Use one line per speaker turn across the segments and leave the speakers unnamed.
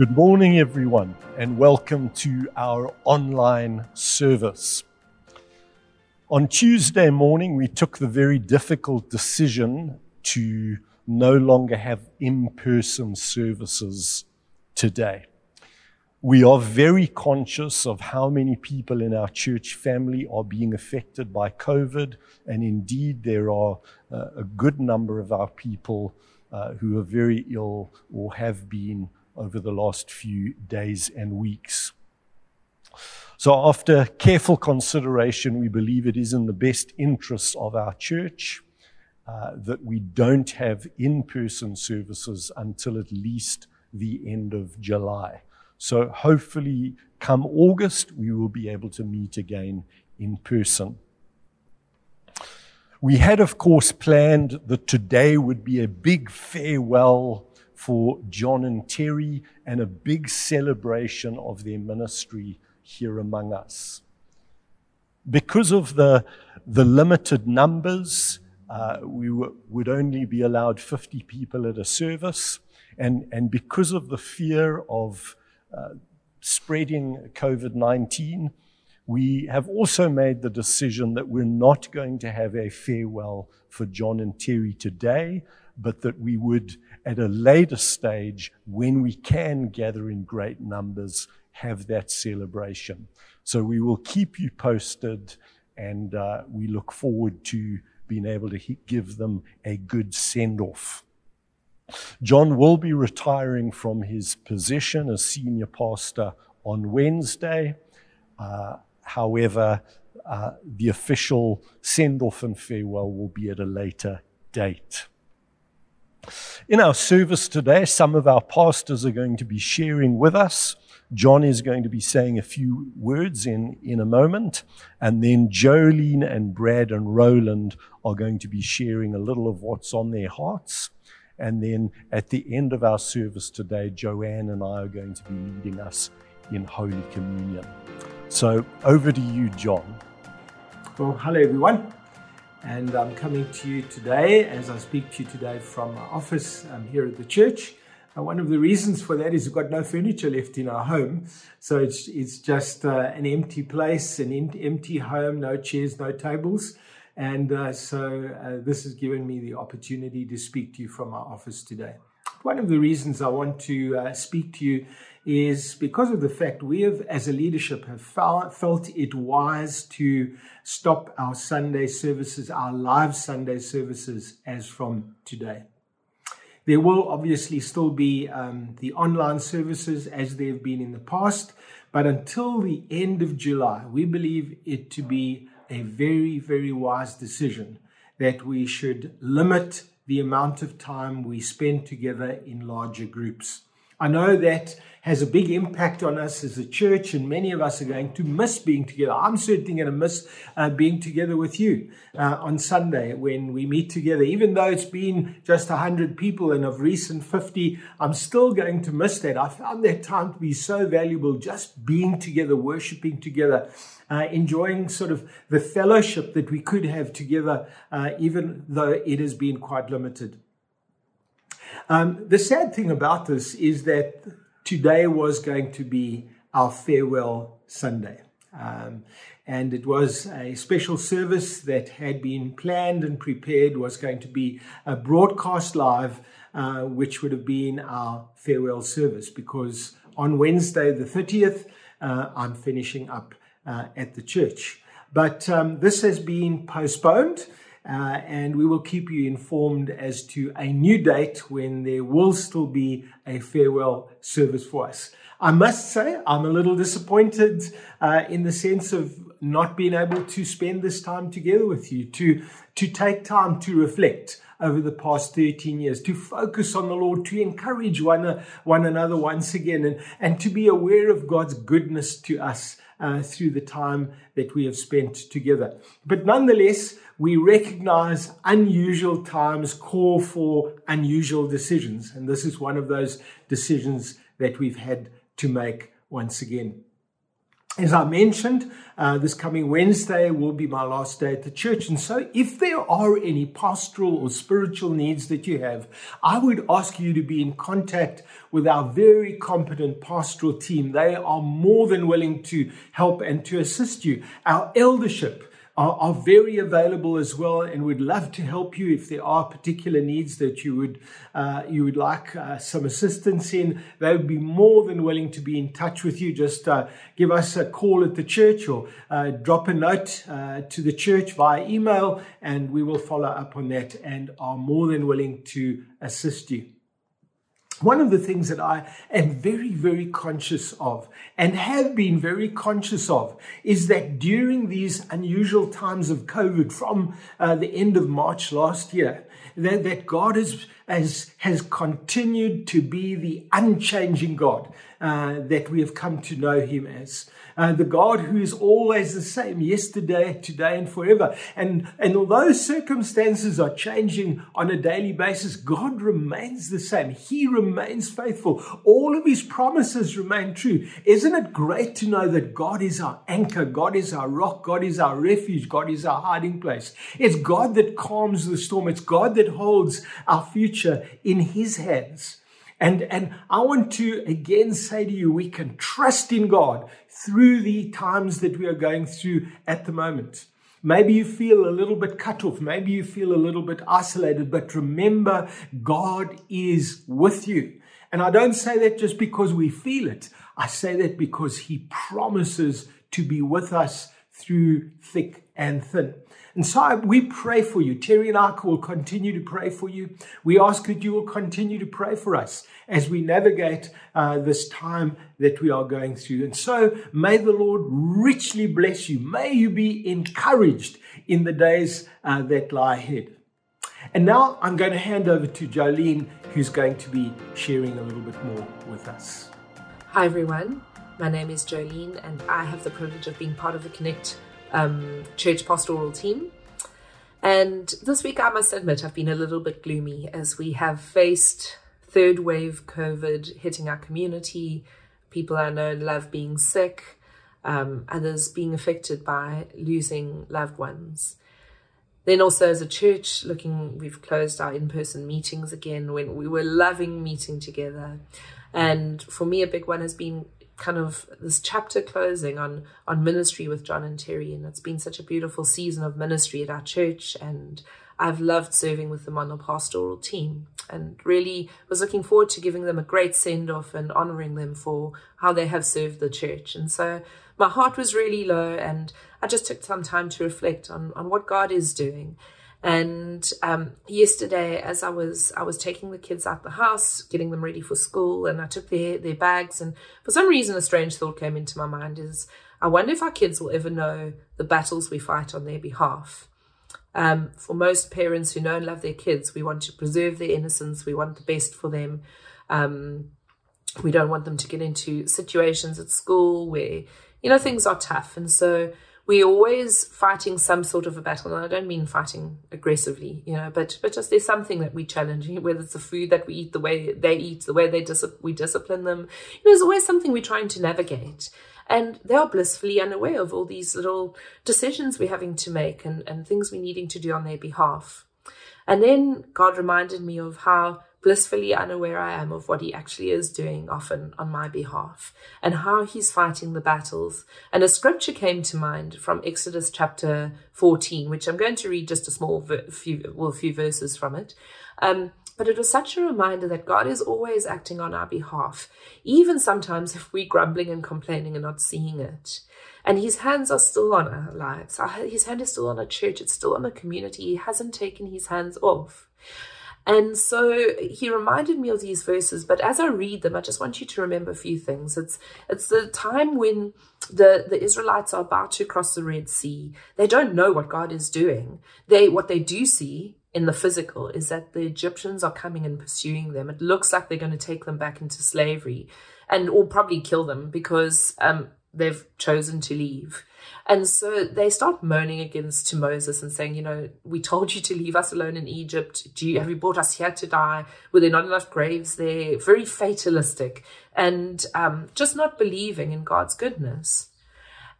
Good morning, everyone, and welcome to our online service. On Tuesday morning, we took the very difficult decision to no longer have in person services today. We are very conscious of how many people in our church family are being affected by COVID, and indeed, there are uh, a good number of our people uh, who are very ill or have been over the last few days and weeks. So, after careful consideration, we believe it is in the best interest of our church uh, that we don't have in person services until at least the end of July. So, hopefully, come August, we will be able to meet again in person. We had, of course, planned that today would be a big farewell for John and Terry and a big celebration of their ministry here among us. Because of the, the limited numbers, uh, we w- would only be allowed 50 people at a service. And, and because of the fear of spreading COVID 19, we have also made the decision that we're not going to have a farewell for John and Terry today, but that we would at a later stage, when we can gather in great numbers, have that celebration. So we will keep you posted, and uh, we look forward to being able to give them a good send off. John will be retiring from his position as senior pastor on Wednesday. Uh, however, uh, the official send off and farewell will be at a later date. In our service today, some of our pastors are going to be sharing with us. John is going to be saying a few words in, in a moment. And then Jolene and Brad and Roland are going to be sharing a little of what's on their hearts. And then at the end of our service today, Joanne and I are going to be leading us in Holy Communion. So over to you, John.
Well, hello, everyone and I'm coming to you today as I speak to you today from my office um, here at the church. Uh, one of the reasons for that is we've got no furniture left in our home, so it's it's just uh, an empty place, an empty home, no chairs, no tables, and uh, so uh, this has given me the opportunity to speak to you from our office today. One of the reasons I want to uh, speak to you is because of the fact we have, as a leadership, have felt it wise to stop our Sunday services, our live Sunday services, as from today. There will obviously still be um, the online services as they have been in the past, but until the end of July, we believe it to be a very, very wise decision that we should limit the amount of time we spend together in larger groups. I know that has a big impact on us as a church, and many of us are going to miss being together. I'm certainly going to miss uh, being together with you uh, on Sunday when we meet together. Even though it's been just 100 people and of recent 50, I'm still going to miss that. I found that time to be so valuable, just being together, worshiping together. Uh, enjoying sort of the fellowship that we could have together, uh, even though it has been quite limited. Um, the sad thing about this is that today was going to be our farewell Sunday. Um, and it was a special service that had been planned and prepared, was going to be a broadcast live, uh, which would have been our farewell service because on Wednesday, the 30th, uh, I'm finishing up uh, at the church. But um, this has been postponed. Uh, and we will keep you informed as to a new date when there will still be a farewell service for us. I must say, I'm a little disappointed uh, in the sense of not being able to spend this time together with you, to, to take time to reflect over the past 13 years, to focus on the Lord, to encourage one, one another once again, and, and to be aware of God's goodness to us uh, through the time that we have spent together. But nonetheless, we recognize unusual times call for unusual decisions. And this is one of those decisions that we've had to make once again. As I mentioned, uh, this coming Wednesday will be my last day at the church. And so, if there are any pastoral or spiritual needs that you have, I would ask you to be in contact with our very competent pastoral team. They are more than willing to help and to assist you. Our eldership are, are very available as well and would love to help you if there are particular needs that you would uh, you would like uh, some assistance in. They would be more than willing to be in touch with you. Just uh, give us a call at the church or uh, drop a note uh, to the church via email, and we will follow up on that and are more than willing to assist you. One of the things that I am very, very conscious of and have been very conscious of is that during these unusual times of COVID from uh, the end of March last year, that, that God has, has, has continued to be the unchanging God uh, that we have come to know Him as uh, the God who is always the same, yesterday, today, and forever. And, and although circumstances are changing on a daily basis, God remains the same. He remains faithful. All of his promises remain true. Isn't it great to know that God is our anchor? God is our rock. God is our refuge. God is our hiding place. It's God that calms the storm. It's God that holds our future in his hands. And, and I want to again say to you, we can trust in God through the times that we are going through at the moment. Maybe you feel a little bit cut off. Maybe you feel a little bit isolated, but remember, God is with you. And I don't say that just because we feel it. I say that because He promises to be with us through thick and thin. And so we pray for you. Terry and I will continue to pray for you. We ask that you will continue to pray for us as we navigate uh, this time that we are going through. And so may the Lord richly bless you. May you be encouraged in the days uh, that lie ahead. And now I'm going to hand over to Jolene, who's going to be sharing a little bit more with us.
Hi, everyone. My name is Jolene, and I have the privilege of being part of the Connect um, church pastoral team. And this week, I must admit, I've been a little bit gloomy as we have faced third wave COVID hitting our community. People I know love being sick, um, others being affected by losing loved ones. Then also as a church, looking, we've closed our in-person meetings again when we were loving meeting together. And for me, a big one has been kind of this chapter closing on on ministry with John and Terry, and it's been such a beautiful season of ministry at our church, and I've loved serving with them on the pastoral team, and really was looking forward to giving them a great send off and honoring them for how they have served the church. And so my heart was really low, and I just took some time to reflect on on what God is doing. And um, yesterday, as I was I was taking the kids out the house, getting them ready for school, and I took their their bags, and for some reason, a strange thought came into my mind: is I wonder if our kids will ever know the battles we fight on their behalf. Um, for most parents who know and love their kids, we want to preserve their innocence. We want the best for them. Um, we don't want them to get into situations at school where you know things are tough, and so we're always fighting some sort of a battle. And I don't mean fighting aggressively, you know, but but just there's something that we challenge, whether it's the food that we eat, the way they eat, the way they dis- we discipline them. You know, there's always something we're trying to navigate. And they are blissfully unaware of all these little decisions we're having to make and, and things we're needing to do on their behalf. And then God reminded me of how blissfully unaware I am of what he actually is doing often on my behalf and how he's fighting the battles. And a scripture came to mind from Exodus chapter 14, which I'm going to read just a small few, well, few verses from it. Um, but it was such a reminder that God is always acting on our behalf, even sometimes if we're grumbling and complaining and not seeing it. And his hands are still on our lives. His hand is still on a church. It's still on the community. He hasn't taken his hands off. And so he reminded me of these verses, but as I read them, I just want you to remember a few things. It's it's the time when the, the Israelites are about to cross the Red Sea. They don't know what God is doing. They what they do see in the physical is that the Egyptians are coming and pursuing them. It looks like they're going to take them back into slavery and or probably kill them because um, they've chosen to leave. And so they start moaning against to Moses and saying, you know, we told you to leave us alone in Egypt. Do you, have you brought us here to die? Were there not enough graves there? Very fatalistic and um, just not believing in God's goodness.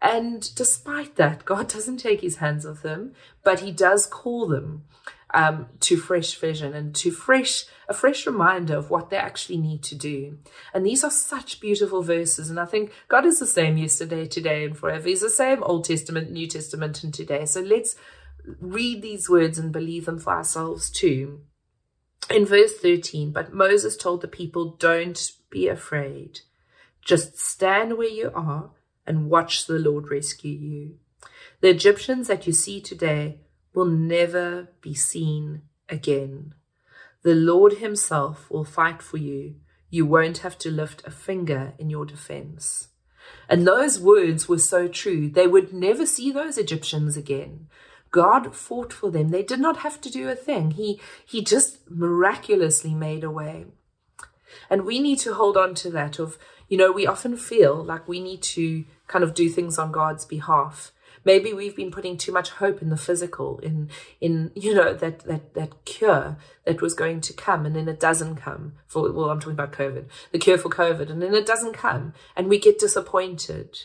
And despite that, God doesn't take his hands off them, but he does call them um, to fresh vision and to fresh a fresh reminder of what they actually need to do. And these are such beautiful verses. And I think God is the same yesterday, today, and forever. He's the same Old Testament, New Testament, and today. So let's read these words and believe them for ourselves too. In verse 13, but Moses told the people, Don't be afraid. Just stand where you are and watch the Lord rescue you. The Egyptians that you see today will never be seen again. The Lord Himself will fight for you. You won't have to lift a finger in your defense. And those words were so true. They would never see those Egyptians again. God fought for them. They did not have to do a thing. He, he just miraculously made a way. And we need to hold on to that of, you know, we often feel like we need to kind of do things on God's behalf. Maybe we've been putting too much hope in the physical, in in you know that that that cure that was going to come, and then it doesn't come. For well, I'm talking about COVID, the cure for COVID, and then it doesn't come, and we get disappointed,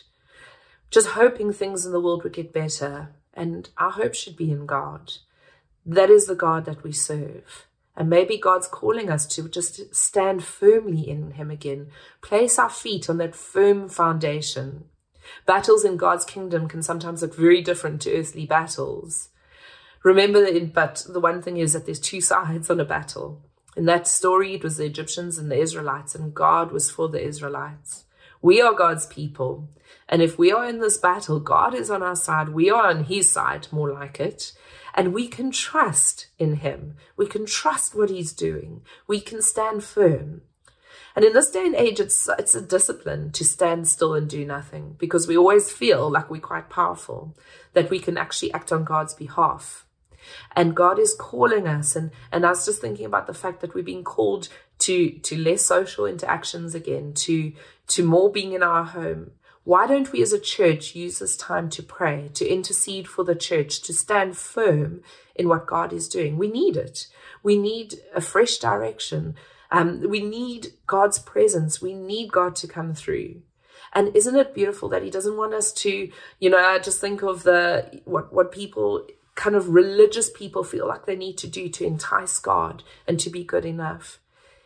just hoping things in the world would get better. And our hope should be in God. That is the God that we serve. And maybe God's calling us to just stand firmly in Him again, place our feet on that firm foundation. Battles in God's kingdom can sometimes look very different to earthly battles. Remember that, but the one thing is that there's two sides on a battle. In that story, it was the Egyptians and the Israelites, and God was for the Israelites. We are God's people. And if we are in this battle, God is on our side. We are on his side, more like it. And we can trust in him. We can trust what he's doing. We can stand firm. And in this day and age, it's, it's a discipline to stand still and do nothing because we always feel like we're quite powerful, that we can actually act on God's behalf. And God is calling us. And, and I was just thinking about the fact that we're being called to, to less social interactions again, to, to more being in our home. Why don't we as a church use this time to pray, to intercede for the church, to stand firm in what God is doing? We need it. We need a fresh direction. Um, we need God's presence. We need God to come through. And isn't it beautiful that He doesn't want us to, you know, I just think of the what what people kind of religious people feel like they need to do to entice God and to be good enough.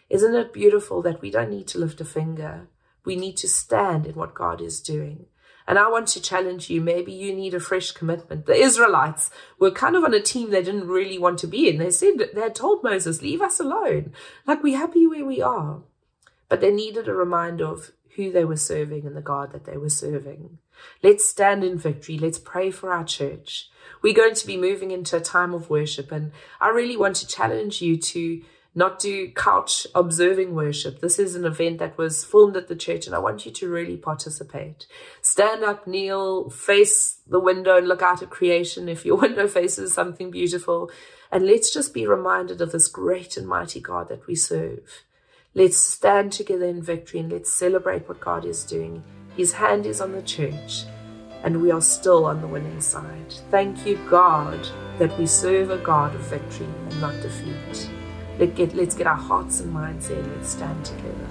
Isn't it beautiful that we don't need to lift a finger? We need to stand in what God is doing. And I want to challenge you. Maybe you need a fresh commitment. The Israelites were kind of on a team they didn't really want to be in. They said they had told Moses, leave us alone. Like we're happy where we are. But they needed a reminder of who they were serving and the God that they were serving. Let's stand in victory. Let's pray for our church. We're going to be moving into a time of worship. And I really want to challenge you to not do couch observing worship. This is an event that was filmed at the church, and I want you to really participate. Stand up, kneel, face the window, and look out at creation if your window faces something beautiful. And let's just be reminded of this great and mighty God that we serve. Let's stand together in victory and let's celebrate what God is doing. His hand is on the church, and we are still on the winning side. Thank you, God, that we serve a God of victory and not defeat. Let get, let's get our hearts and minds there. Let's stand together.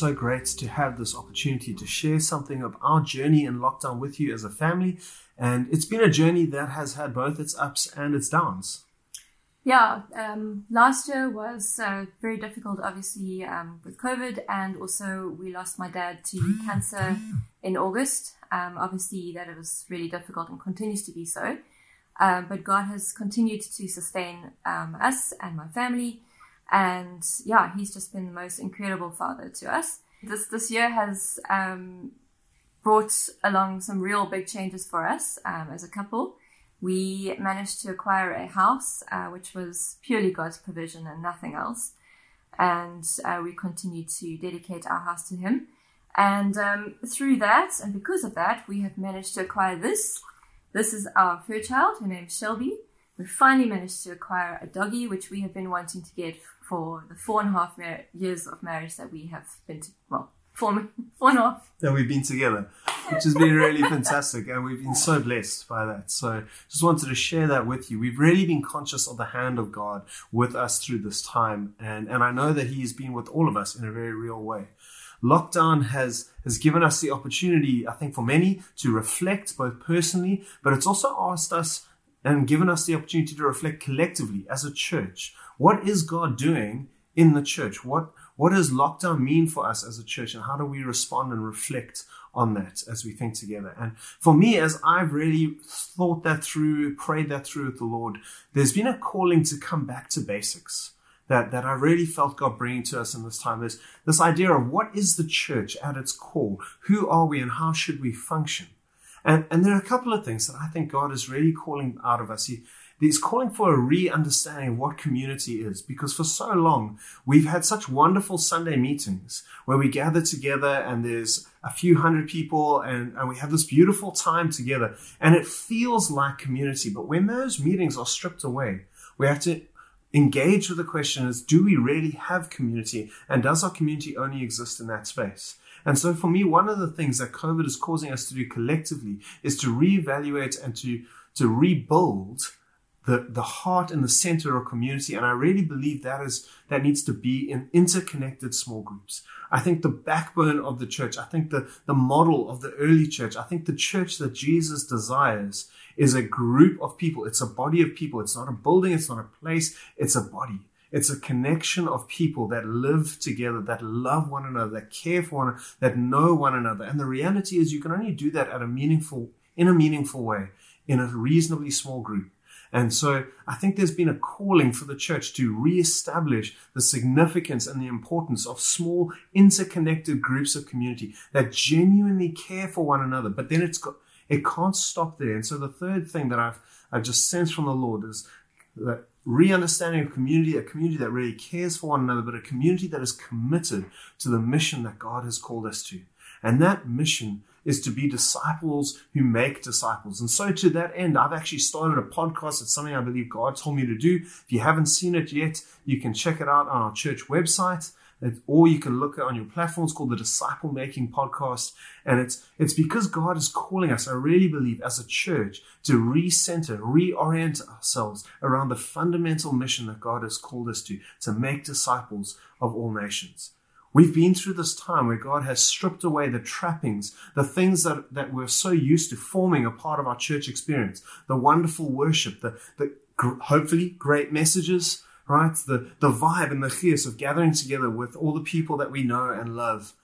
So great to have this opportunity to share something of our journey in lockdown with you as a family. And it's been a journey that has had both its ups and its downs.
Yeah, um, last year was uh, very difficult, obviously, um, with COVID, and also we lost my dad to cancer in August. Um, obviously, that it was really difficult and continues to be so. Um, but God has continued to sustain um, us and my family. And yeah, he's just been the most incredible father to us. This this year has um, brought along some real big changes for us um, as a couple. We managed to acquire a house, uh, which was purely God's provision and nothing else. And uh, we continue to dedicate our house to Him. And um, through that, and because of that, we have managed to acquire this. This is our third child. Her name's Shelby. We finally managed to acquire a doggy, which we have been wanting to get for the four and a half mar- years of marriage that we have been, to, well, four, four and a half.
That we've been together, which has been really fantastic. And we've been so blessed by that. So just wanted to share that with you. We've really been conscious of the hand of God with us through this time. And, and I know that He has been with all of us in a very real way lockdown has has given us the opportunity, I think, for many to reflect both personally, but it's also asked us and given us the opportunity to reflect collectively as a church what is God doing in the church? What what does lockdown mean for us as a church, and how do we respond and reflect on that as we think together? And for me, as I've really thought that through, prayed that through with the Lord, there's been a calling to come back to basics that, that I really felt God bringing to us in this time. There's this idea of what is the church at its core? Who are we and how should we function? And, and there are a couple of things that I think God is really calling out of us. He, he's calling for a re-understanding of what community is because for so long we've had such wonderful Sunday meetings where we gather together and there's a few hundred people and, and we have this beautiful time together and it feels like community. But when those meetings are stripped away, we have to engage with the question is do we really have community and does our community only exist in that space? And so for me, one of the things that COVID is causing us to do collectively is to reevaluate and to, to rebuild the, the heart and the center of community. And I really believe that is, that needs to be in interconnected small groups. I think the backbone of the church, I think the, the model of the early church, I think the church that Jesus desires is a group of people. It's a body of people. It's not a building. It's not a place. It's a body. It's a connection of people that live together, that love one another, that care for one another, that know one another. And the reality is you can only do that at a meaningful, in a meaningful way, in a reasonably small group. And so I think there's been a calling for the church to reestablish the significance and the importance of small interconnected groups of community that genuinely care for one another. But then it's got, it can't stop there. And so the third thing that I've, I've just sensed from the Lord is that re-understanding of community, a community that really cares for one another, but a community that is committed to the mission that God has called us to. And that mission is to be disciples who make disciples. And so to that end, I've actually started a podcast. It's something I believe God told me to do. If you haven't seen it yet, you can check it out on our church website. Or you can look at on your platforms called the Disciple Making Podcast. And it's, it's because God is calling us, I really believe, as a church to recenter, reorient ourselves around the fundamental mission that God has called us to, to make disciples of all nations. We've been through this time where God has stripped away the trappings, the things that, that we're so used to forming a part of our church experience, the wonderful worship, the, the hopefully great messages, right? The, the vibe and the chias of gathering together with all the people that we know and love.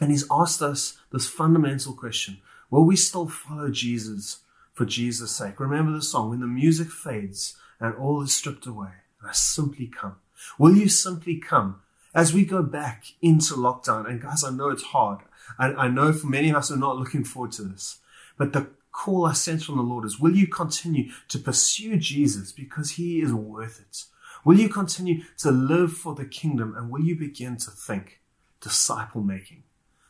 And he's asked us this fundamental question. Will we still follow Jesus for Jesus' sake? Remember the song, when the music fades and all is stripped away, and I simply come. Will you simply come as we go back into lockdown, and guys, I know it's hard. I, I know for many of us are not looking forward to this, but the call us sense from the Lord is, will you continue to pursue Jesus because he is worth it? Will you continue to live for the kingdom and will you begin to think disciple making?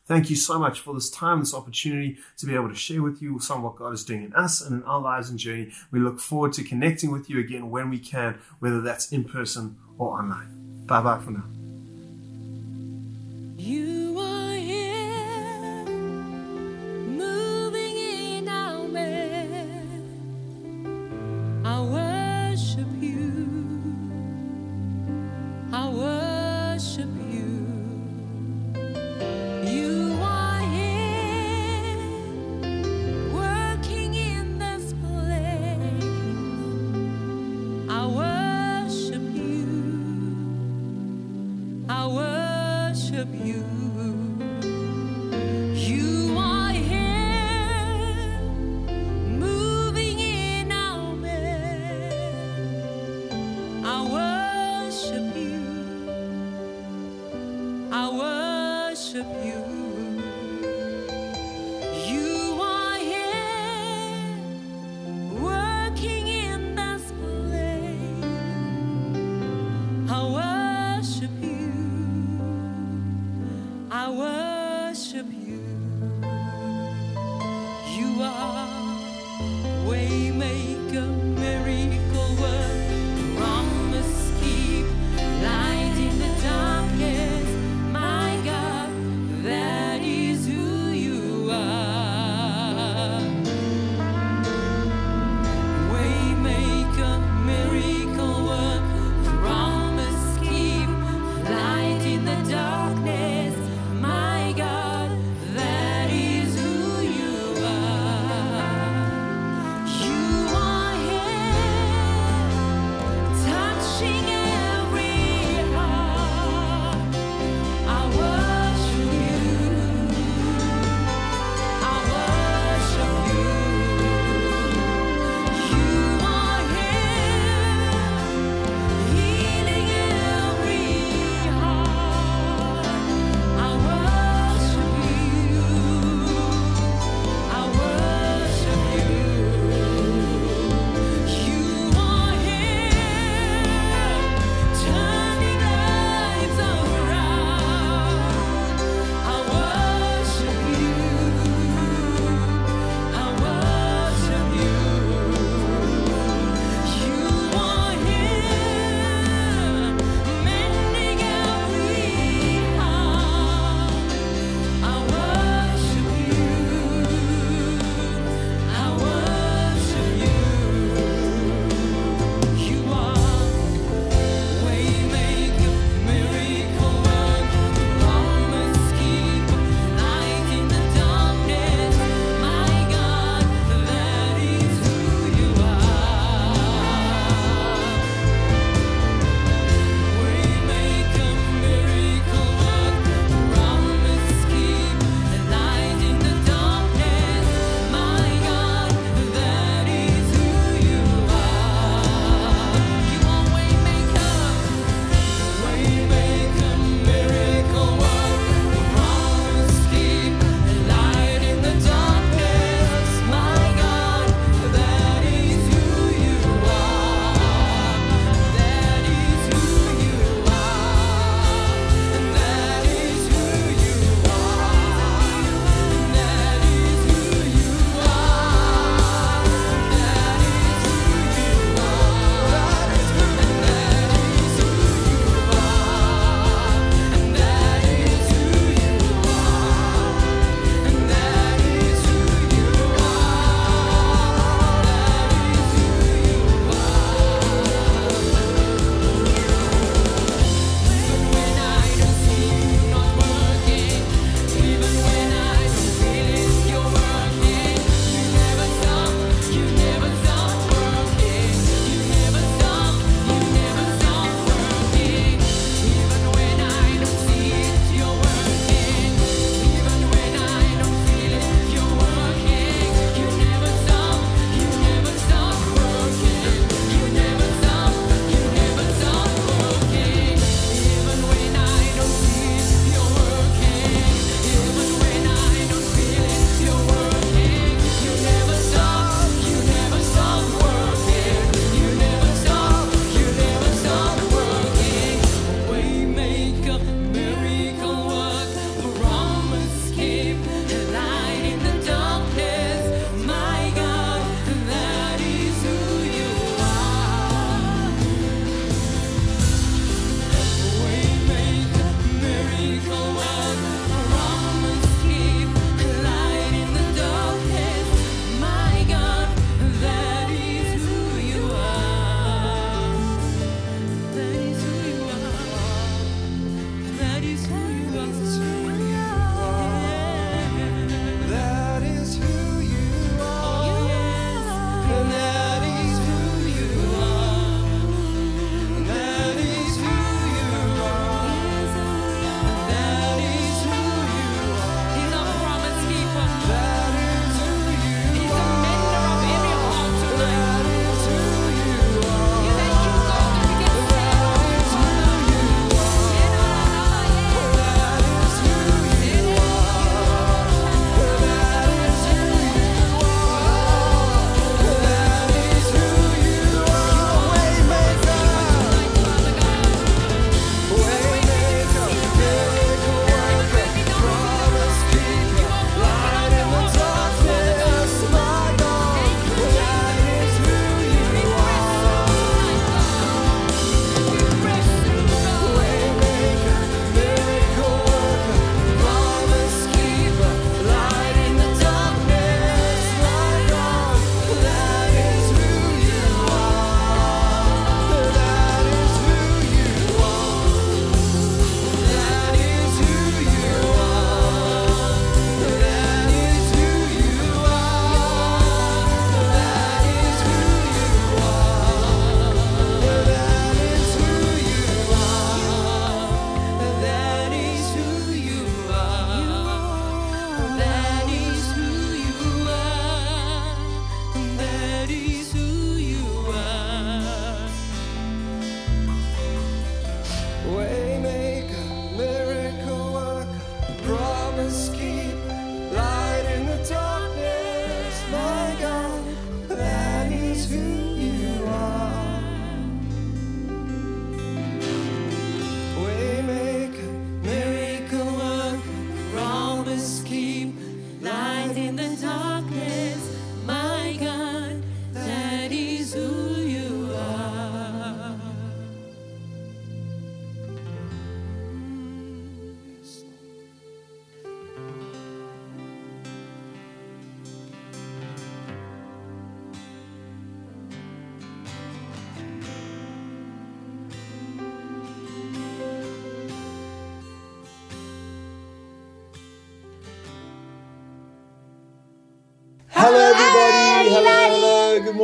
Thank you so much for this time, this opportunity to be able to share with you some of what God is doing in us and in our lives and journey. We look forward to connecting with you again when we can, whether that's in person or online. Bye bye for now.
You you. You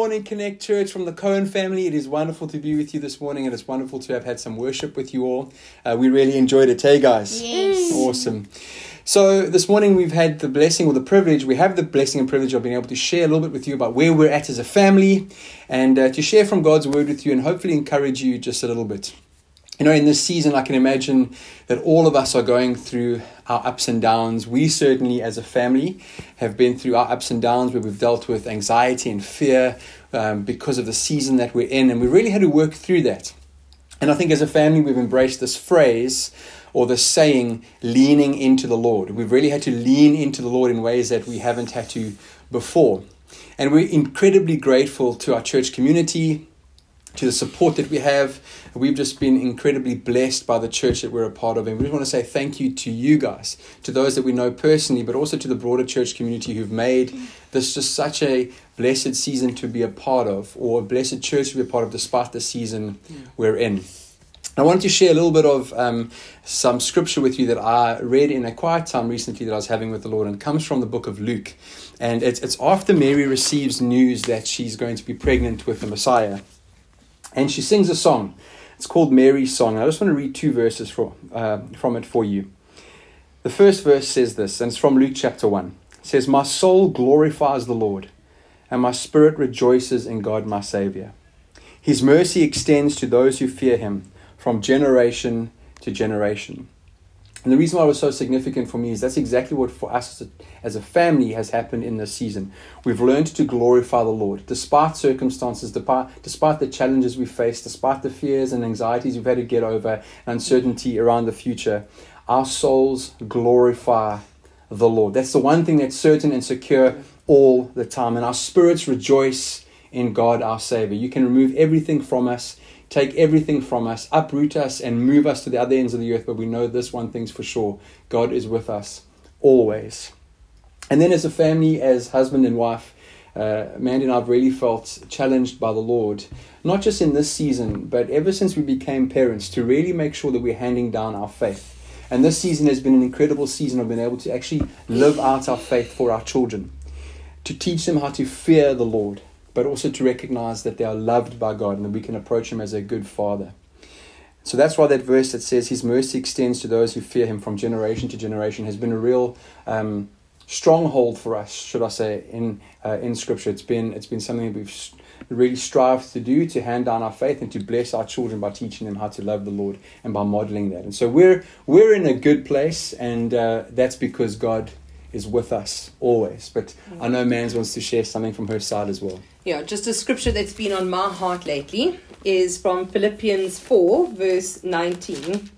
morning, Connect Church from the Cohen family. It is wonderful to be with you this morning, and it's wonderful to have had some worship with you all. Uh, we really enjoyed it, hey, guys?
Yes.
Awesome. So, this morning we've had the blessing or the privilege, we have the blessing and privilege of being able to share a little bit with you about where we're at as a family and uh, to share from God's word with you and hopefully encourage you just a little bit. You know, in this season, I can imagine that all of us are going through our ups and downs. We certainly, as a family, have been through our ups and downs where we've dealt with anxiety and fear um, because of the season that we're in, and we really had to work through that. And I think as a family, we've embraced this phrase or the saying, leaning into the Lord. We've really had to lean into the Lord in ways that we haven't had to before. And we're incredibly grateful to our church community, to the support that we have. We've just been incredibly blessed by the church that we're a part of. And we just want to say thank you to you guys, to those that we know personally, but also to the broader church community who've made this just such a blessed season to be a part of, or a blessed church to be a part of, despite the season we're in. I wanted to share a little bit of um, some scripture with you that I read in a quiet time recently that I was having with the Lord, and it comes from the book of Luke. And it's, it's after Mary receives news that she's going to be pregnant with the Messiah. And she sings a song. It's called Mary's Song. I just want to read two verses for, uh, from it for you. The first verse says this, and it's from Luke chapter 1. It says, My soul glorifies the Lord, and my spirit rejoices in God my Saviour. His mercy extends to those who fear him from generation to generation. And the reason why it was so significant for me is that's exactly what for us as a, family has happened in this season. We've learned to glorify the Lord despite circumstances, despite, the challenges we face, despite the fears and anxieties we've had to get over, uncertainty around the future. Our souls glorify the Lord. That's the one thing that's certain and secure all the time. And our spirits rejoice in God our Savior. You can remove everything from us, take everything from us, uproot us, and move us to the other ends of the earth. But we know this one thing's for sure God is with us always. And then, as a family, as husband and wife, uh, Mandy and I have really felt challenged by the Lord, not just in this season, but ever since we became parents, to really make sure that we're handing down our faith. And this season has been an incredible season of being able to actually live out our faith for our children, to teach them how to fear the Lord, but also to recognize that they are loved by God and that we can approach Him as a good Father. So that's why that verse that says His mercy extends to those who fear Him from generation to generation has been a real um, stronghold for us, should I say, in uh, in Scripture. It's been it's been something that we've really strived to do to hand down our faith and to bless our children by teaching them how to love the Lord and by modeling that. And so we're we're in a good place, and uh, that's because God is with us always. But I know Mans wants to share something from her side as well.
Yeah, just a scripture that's been on my heart lately is from Philippians 4, verse 19.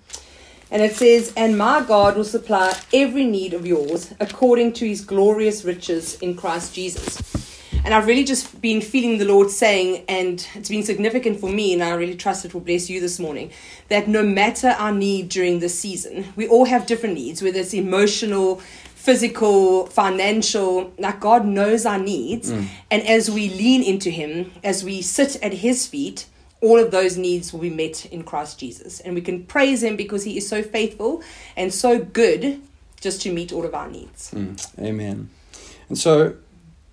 And it says, And my God will supply every need of yours according to his glorious riches in Christ Jesus. And I've really just been feeling the Lord saying, and it's been significant for me, and I really trust it will bless you this morning, that no matter our need during this season, we all have different needs, whether it's emotional, physical, financial, like God knows our needs. Mm. And as we lean into Him, as we sit at His feet, all of those needs will be met in Christ Jesus. And we can praise Him because He is so faithful and so good just to meet all of our needs. Mm.
Amen. And so,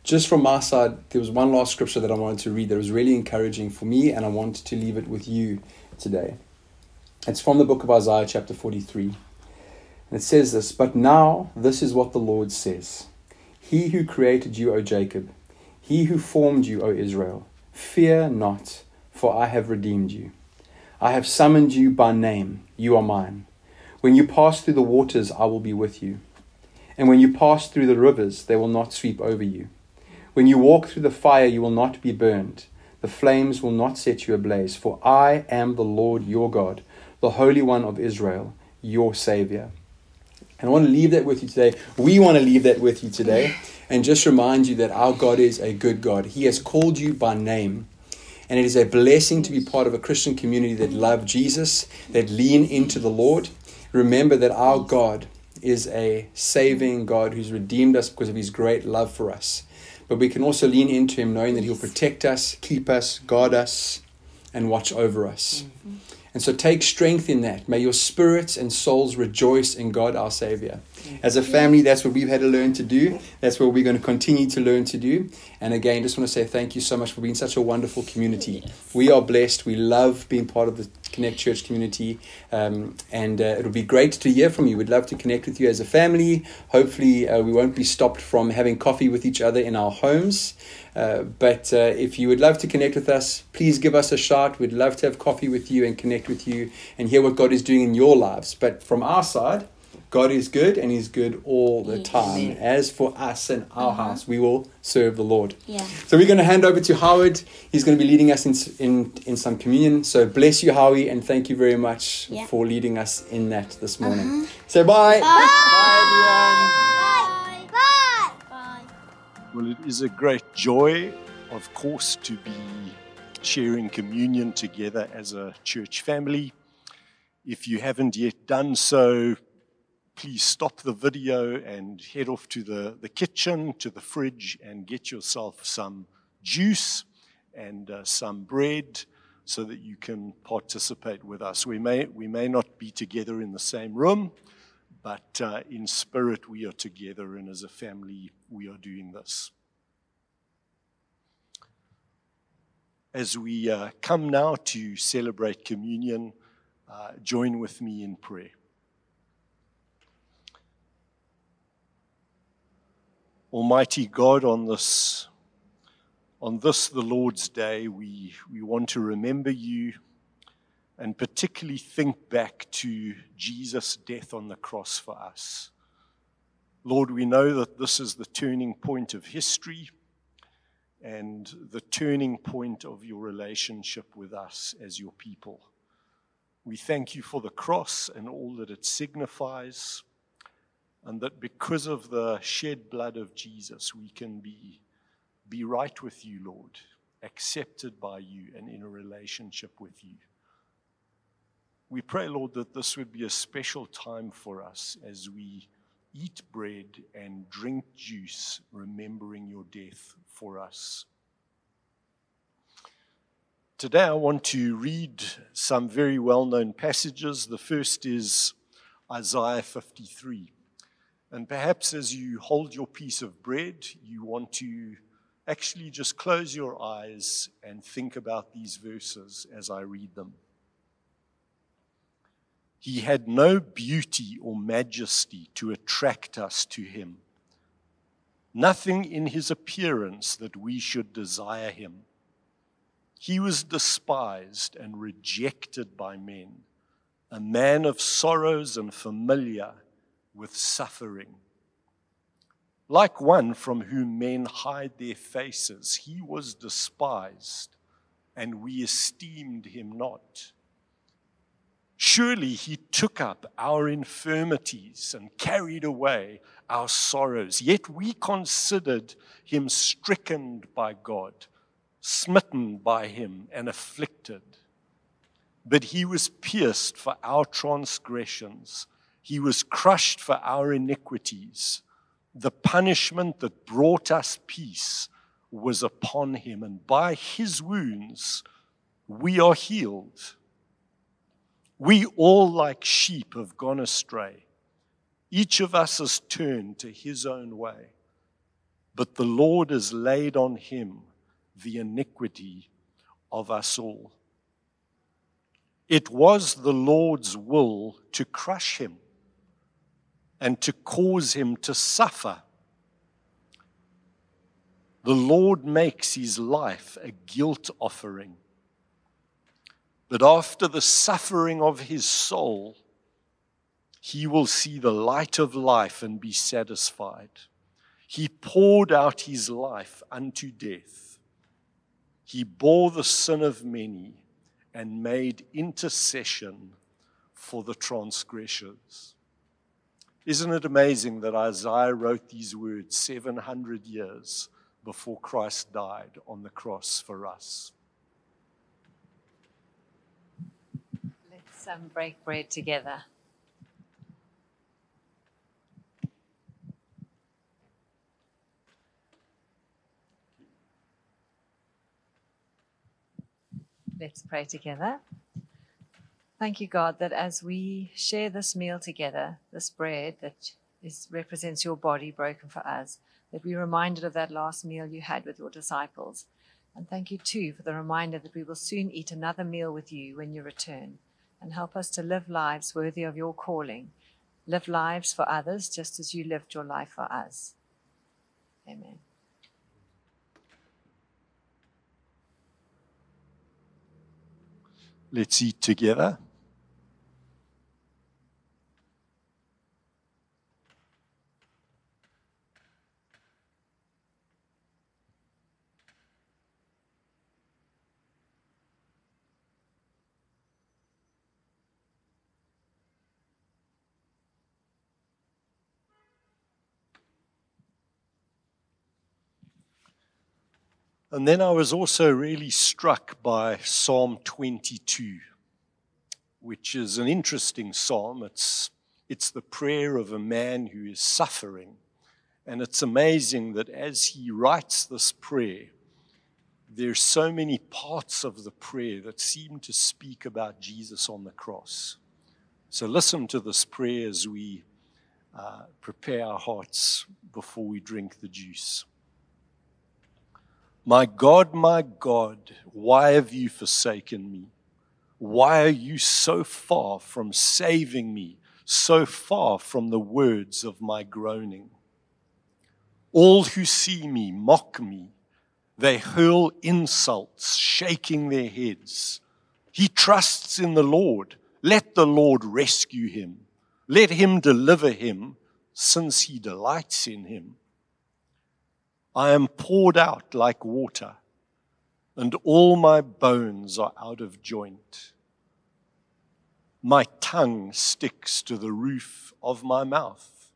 just from my side, there was one last scripture that I wanted to read that was really encouraging for me, and I wanted to leave it with you today. It's from the book of Isaiah, chapter 43. And it says this But now, this is what the Lord says He who created you, O Jacob, he who formed you, O Israel, fear not, for I have redeemed you. I have summoned you by name, you are mine. When you pass through the waters, I will be with you. And when you pass through the rivers, they will not sweep over you. When you walk through the fire, you will not be burned. The flames will not set you ablaze. For I am the Lord your God, the Holy One of Israel, your Savior. And I want to leave that with you today. We want to leave that with you today. and just remind you that our God is a good God. He has called you by name. And it is a blessing to be part of a Christian community that love Jesus, that lean into the Lord. Remember that our God is a saving God who's redeemed us because of his great love for us. But we can also lean into him knowing that he'll protect us, keep us, guard us, and watch over us. Mm-hmm. And so take strength in that. May your spirits and souls rejoice in God our Savior. As a family, that's what we've had to learn to do. That's what we're going to continue to learn to do. And again, just want to say thank you so much for being such a wonderful community. We are blessed. We love being part of the Connect Church community. Um, and uh, it'll be great to hear from you. We'd love to connect with you as a family. Hopefully, uh, we won't be stopped from having coffee with each other in our homes. Uh, but uh, if you would love to connect with us, please give us a shout. We'd love to have coffee with you and connect with you and hear what God is doing in your lives. But from our side, God is good and He's good all the time. As for us and our uh-huh. house, we will serve the Lord.
Yeah.
So we're going to hand over to Howard. He's going to be leading us in, in, in some communion. So bless you, Howie, and thank you very much
Yeah.
for leading us in that this uh-huh. morning. So bye. Bye, everyone.
Bye. Bye. Bye.
Well, it is a great joy, of course, to be sharing communion together as a church family. If you haven't yet done so, please stop the video and head off to the, the kitchen, to the fridge, and get yourself some juice and uh, some bread so that you can participate with us. We may, we may not be together in the same room, but uh, in spirit we are together, and as a family we are doing this. As we uh, come now to celebrate communion, uh, join with me in prayer. Almighty God, on this, on this, the Lord's Day, we, we want to remember you and particularly think back to Jesus' death on the cross for us. Lord, we know that this is the turning point of history and the turning point of your relationship with us as your people. We thank you for the cross and all that it signifies, and that because of the shed blood of Jesus, we can be, be right with you, Lord, accepted by you, and in a relationship with you. We pray, Lord, that this would be a special time for us as we eat bread and drink juice, remembering your death for us. Today, I want to read some very well known passages. The first is Isaiah 53. And perhaps as you hold your piece of bread, you want to actually just close your eyes and think about these verses as I read them. He had no beauty or majesty to attract us to him, nothing in his appearance that we should desire him. He was despised and rejected by men, a man of sorrows and familiar with suffering. Like one from whom men hide their faces, he was despised, and we esteemed him not. Surely he took up our infirmities and carried away our sorrows. Yet we considered him stricken by God, smitten by him, and afflicted. But he was pierced for our transgressions, he was crushed for our iniquities. The punishment that brought us peace was upon him, and by his wounds we are healed. We all, like sheep, have gone astray. Each of us has turned to his own way. But the Lord has laid on him the iniquity of us all. It was the Lord's will to crush him and to cause him to suffer. The Lord makes his life a guilt offering. But after the suffering of his soul, he will see the light of life and be satisfied. He poured out his life unto death. He bore the sin of many and made intercession for the transgressors. Isn't it amazing that Isaiah wrote these words 700 years before Christ died on the cross for us?
Let's um, break bread together. Let's pray together. Thank you, God, that as we share this meal together, this bread that is, represents your body broken for us, that we're reminded of that last meal you had with your disciples. And thank you, too, for the reminder that we will soon eat another meal with you when you return. And help us to live lives worthy of your calling. Live lives for others just as you lived your life for us. Amen.
Let's eat together. And then I was also really struck by Psalm 22, which is an interesting psalm. It's, it's the prayer of a man who is suffering. And it's amazing that as he writes this prayer, there's so many parts of the prayer that seem to speak about Jesus on the cross. So listen to this prayer as we uh, prepare our hearts before we drink the juice. My God, my God, why have you forsaken me? Why are you so far from saving me, so far from the words of my groaning? All who see me mock me. They hurl insults, shaking their heads. He trusts in the Lord. Let the Lord rescue him. Let him deliver him, since he delights in him. I am poured out like water, and all my bones are out of joint. My tongue sticks to the roof of my mouth.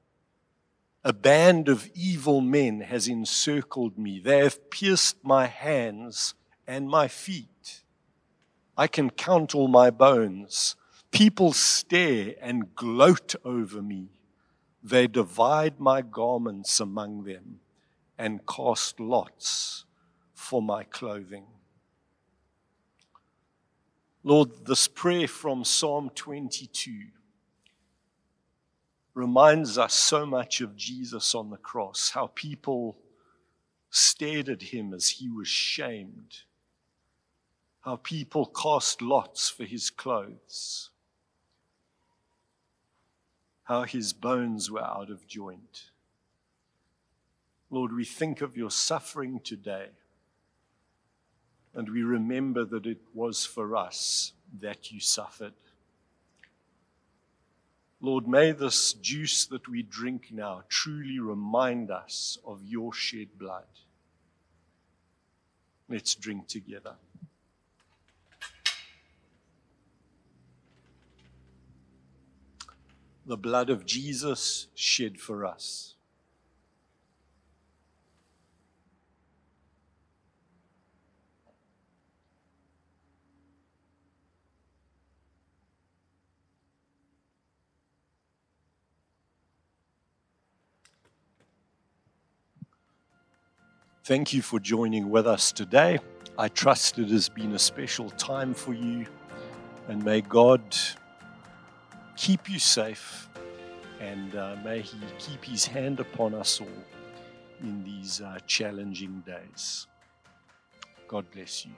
A band of evil men has encircled me. They have pierced my hands and my feet. I can count all my bones. People stare and gloat over me. They divide my garments among them and cast lots for my clothing. Lord, this prayer from Psalm 22 reminds us so much of Jesus on the cross, how people stared at him as he was shamed, how people cast lots for his clothes, how his bones were out of joint. Lord, we think of your suffering today, and we remember that it was for us that you suffered. Lord, may this juice that we drink now truly remind us of your shed blood. Let's drink together. The blood of Jesus shed for us. Thank you for joining with us today. I trust it has been a special time for you, and may God keep you safe and uh, may He keep His hand upon us all in these uh, challenging days. God bless you.